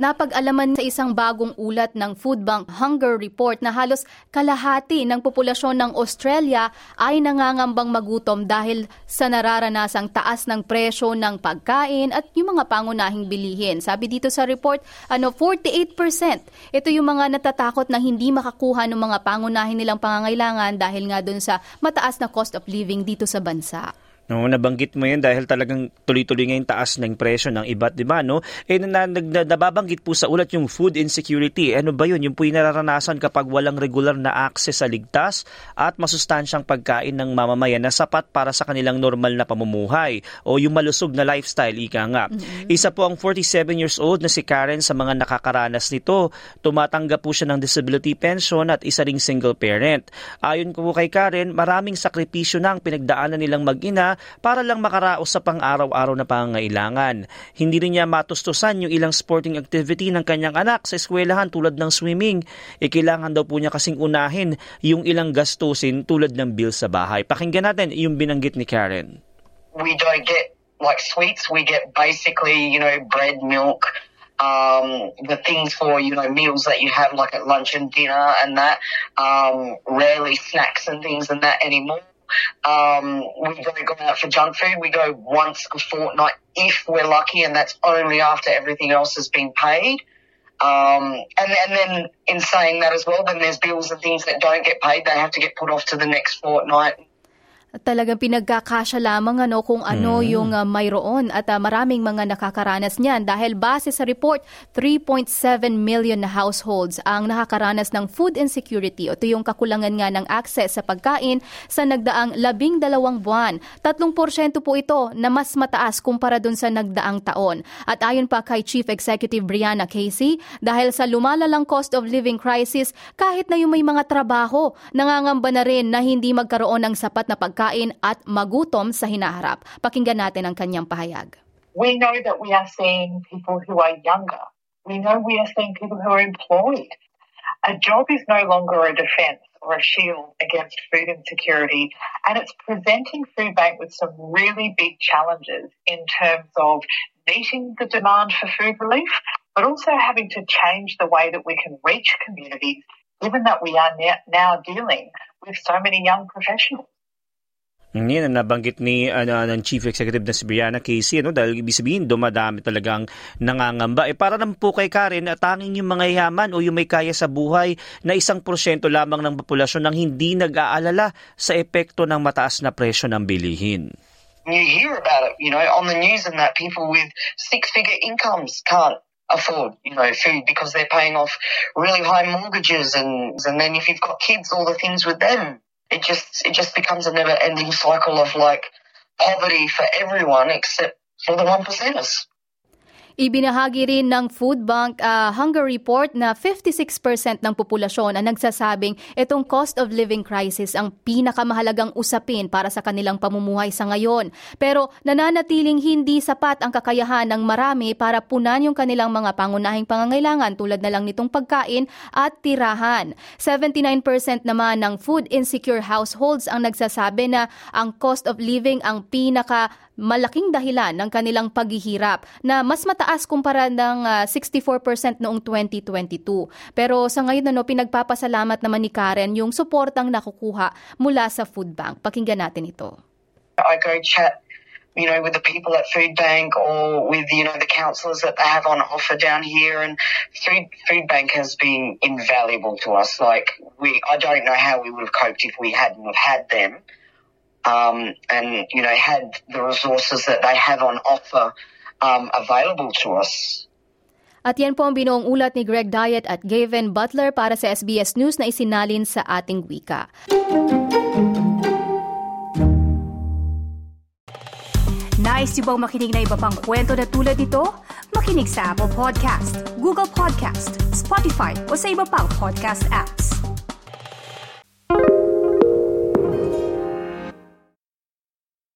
Napag-alaman sa isang bagong ulat ng Food Bank Hunger Report na halos kalahati ng populasyon ng Australia ay nangangambang magutom dahil sa nararanasang taas ng presyo ng pagkain at yung mga pangunahing bilihin. Sabi dito sa report, ano 48%. Ito yung mga natatakot na hindi makakuha ng mga pangunahin nilang pangangailangan dahil nga dun sa mataas na cost of living dito sa bansa. No, nabanggit mo 'yan dahil talagang tuloy-tuloy ngayon taas ng presyo ng iba't 'di ba no? Eh na, na, na, nababanggit po sa ulat yung food insecurity. Ano ba 'yun? Yung po yung nararanasan kapag walang regular na access sa ligtas at masustansyang pagkain ng mamamayan na sapat para sa kanilang normal na pamumuhay o yung malusog na lifestyle ika nga. Mm-hmm. Isa po ang 47 years old na si Karen sa mga nakakaranas nito. Tumatanggap po siya ng disability pension at isa ring single parent. Ayon po kay Karen, maraming sakripisyo na ang pinagdaanan nilang mag-ina para lang makaraos sa pang-araw-araw na pangangailangan. Hindi rin niya matustusan yung ilang sporting activity ng kanyang anak sa eskwelahan tulad ng swimming. E daw po niya kasing unahin yung ilang gastusin tulad ng bill sa bahay. Pakinggan natin yung binanggit ni Karen. We don't get like sweets, we get basically, you know, bread, milk, um, the things for you know meals that you have like at lunch and dinner and that. Um, rarely snacks and things and that anymore. Um, we don't go out for junk food. We go once a fortnight if we're lucky, and that's only after everything else has been paid. Um, and, and then in saying that as well, then there's bills and things that don't get paid. They have to get put off to the next fortnight talagang pinagkakasya lamang ano kung ano mm. yung uh, mayroon. At uh, maraming mga nakakaranas niyan dahil base sa report 3.7 million na households ang nakakaranas ng food insecurity ito yung kakulangan nga ng access sa pagkain sa nagdaang labing dalawang buwan. 3% po ito na mas mataas kumpara dun sa nagdaang taon. At ayon pa kay Chief Executive Brianna Casey dahil sa lumalalang cost of living crisis kahit na yung may mga trabaho nangangamba na rin na hindi magkaroon ng sapat na pagkain pagkain at magutom sa hinaharap. Pakinggan natin ang kanyang pahayag. We know that we are seeing people who are younger. We know we are seeing people who are employed. A job is no longer a defence or a shield against food insecurity, and it's presenting Food Bank with some really big challenges in terms of meeting the demand for food relief, but also having to change the way that we can reach communities, given that we are now dealing with so many young professionals. Yan ang nabanggit ni ano, ng Chief Executive na si Brianna Casey ano, dahil ibig sabihin dumadami talagang nangangamba. Eh, para naman po kay Karen, tanging yung mga yaman o yung may kaya sa buhay na isang porsyento lamang ng populasyon nang hindi nag-aalala sa epekto ng mataas na presyo ng bilihin. You hear about it, you know, on the news and that people with six-figure incomes can't afford, you know, food because they're paying off really high mortgages and and then if you've got kids, all the things with them it just it just becomes a never ending cycle of like poverty for everyone except for the one percenters. Ibinahagi rin ng Food Bank uh, Hunger Report na 56% ng populasyon ang nagsasabing itong cost of living crisis ang pinakamahalagang usapin para sa kanilang pamumuhay sa ngayon. Pero nananatiling hindi sapat ang kakayahan ng marami para punan yung kanilang mga pangunahing pangangailangan tulad na lang nitong pagkain at tirahan. 79% naman ng food insecure households ang nagsasabi na ang cost of living ang pinaka malaking dahilan ng kanilang paghihirap na mas mataas kumpara ng uh, ah, 64% noong 2022. Pero sa ngayon ano, pinagpapasalamat naman ni Karen yung suportang nakukuha mula sa food bank. Pakinggan natin ito. I go chat you know, with the people at Food Bank or with, you know, the counsellors that they have on offer down here. And Food, Food Bank has been invaluable to us. Like, we, I don't know how we would have coped if we hadn't have had them. Um, and you know had the resources that they have on offer um, available to us. At yan po ang binuong ulat ni Greg Diet at Gavin Butler para sa SBS News na isinalin sa ating wika. Nice yung bang makinig na iba pang kwento na tulad ito? Makinig sa Apple Podcast, Google Podcast, Spotify o sa iba pang podcast apps.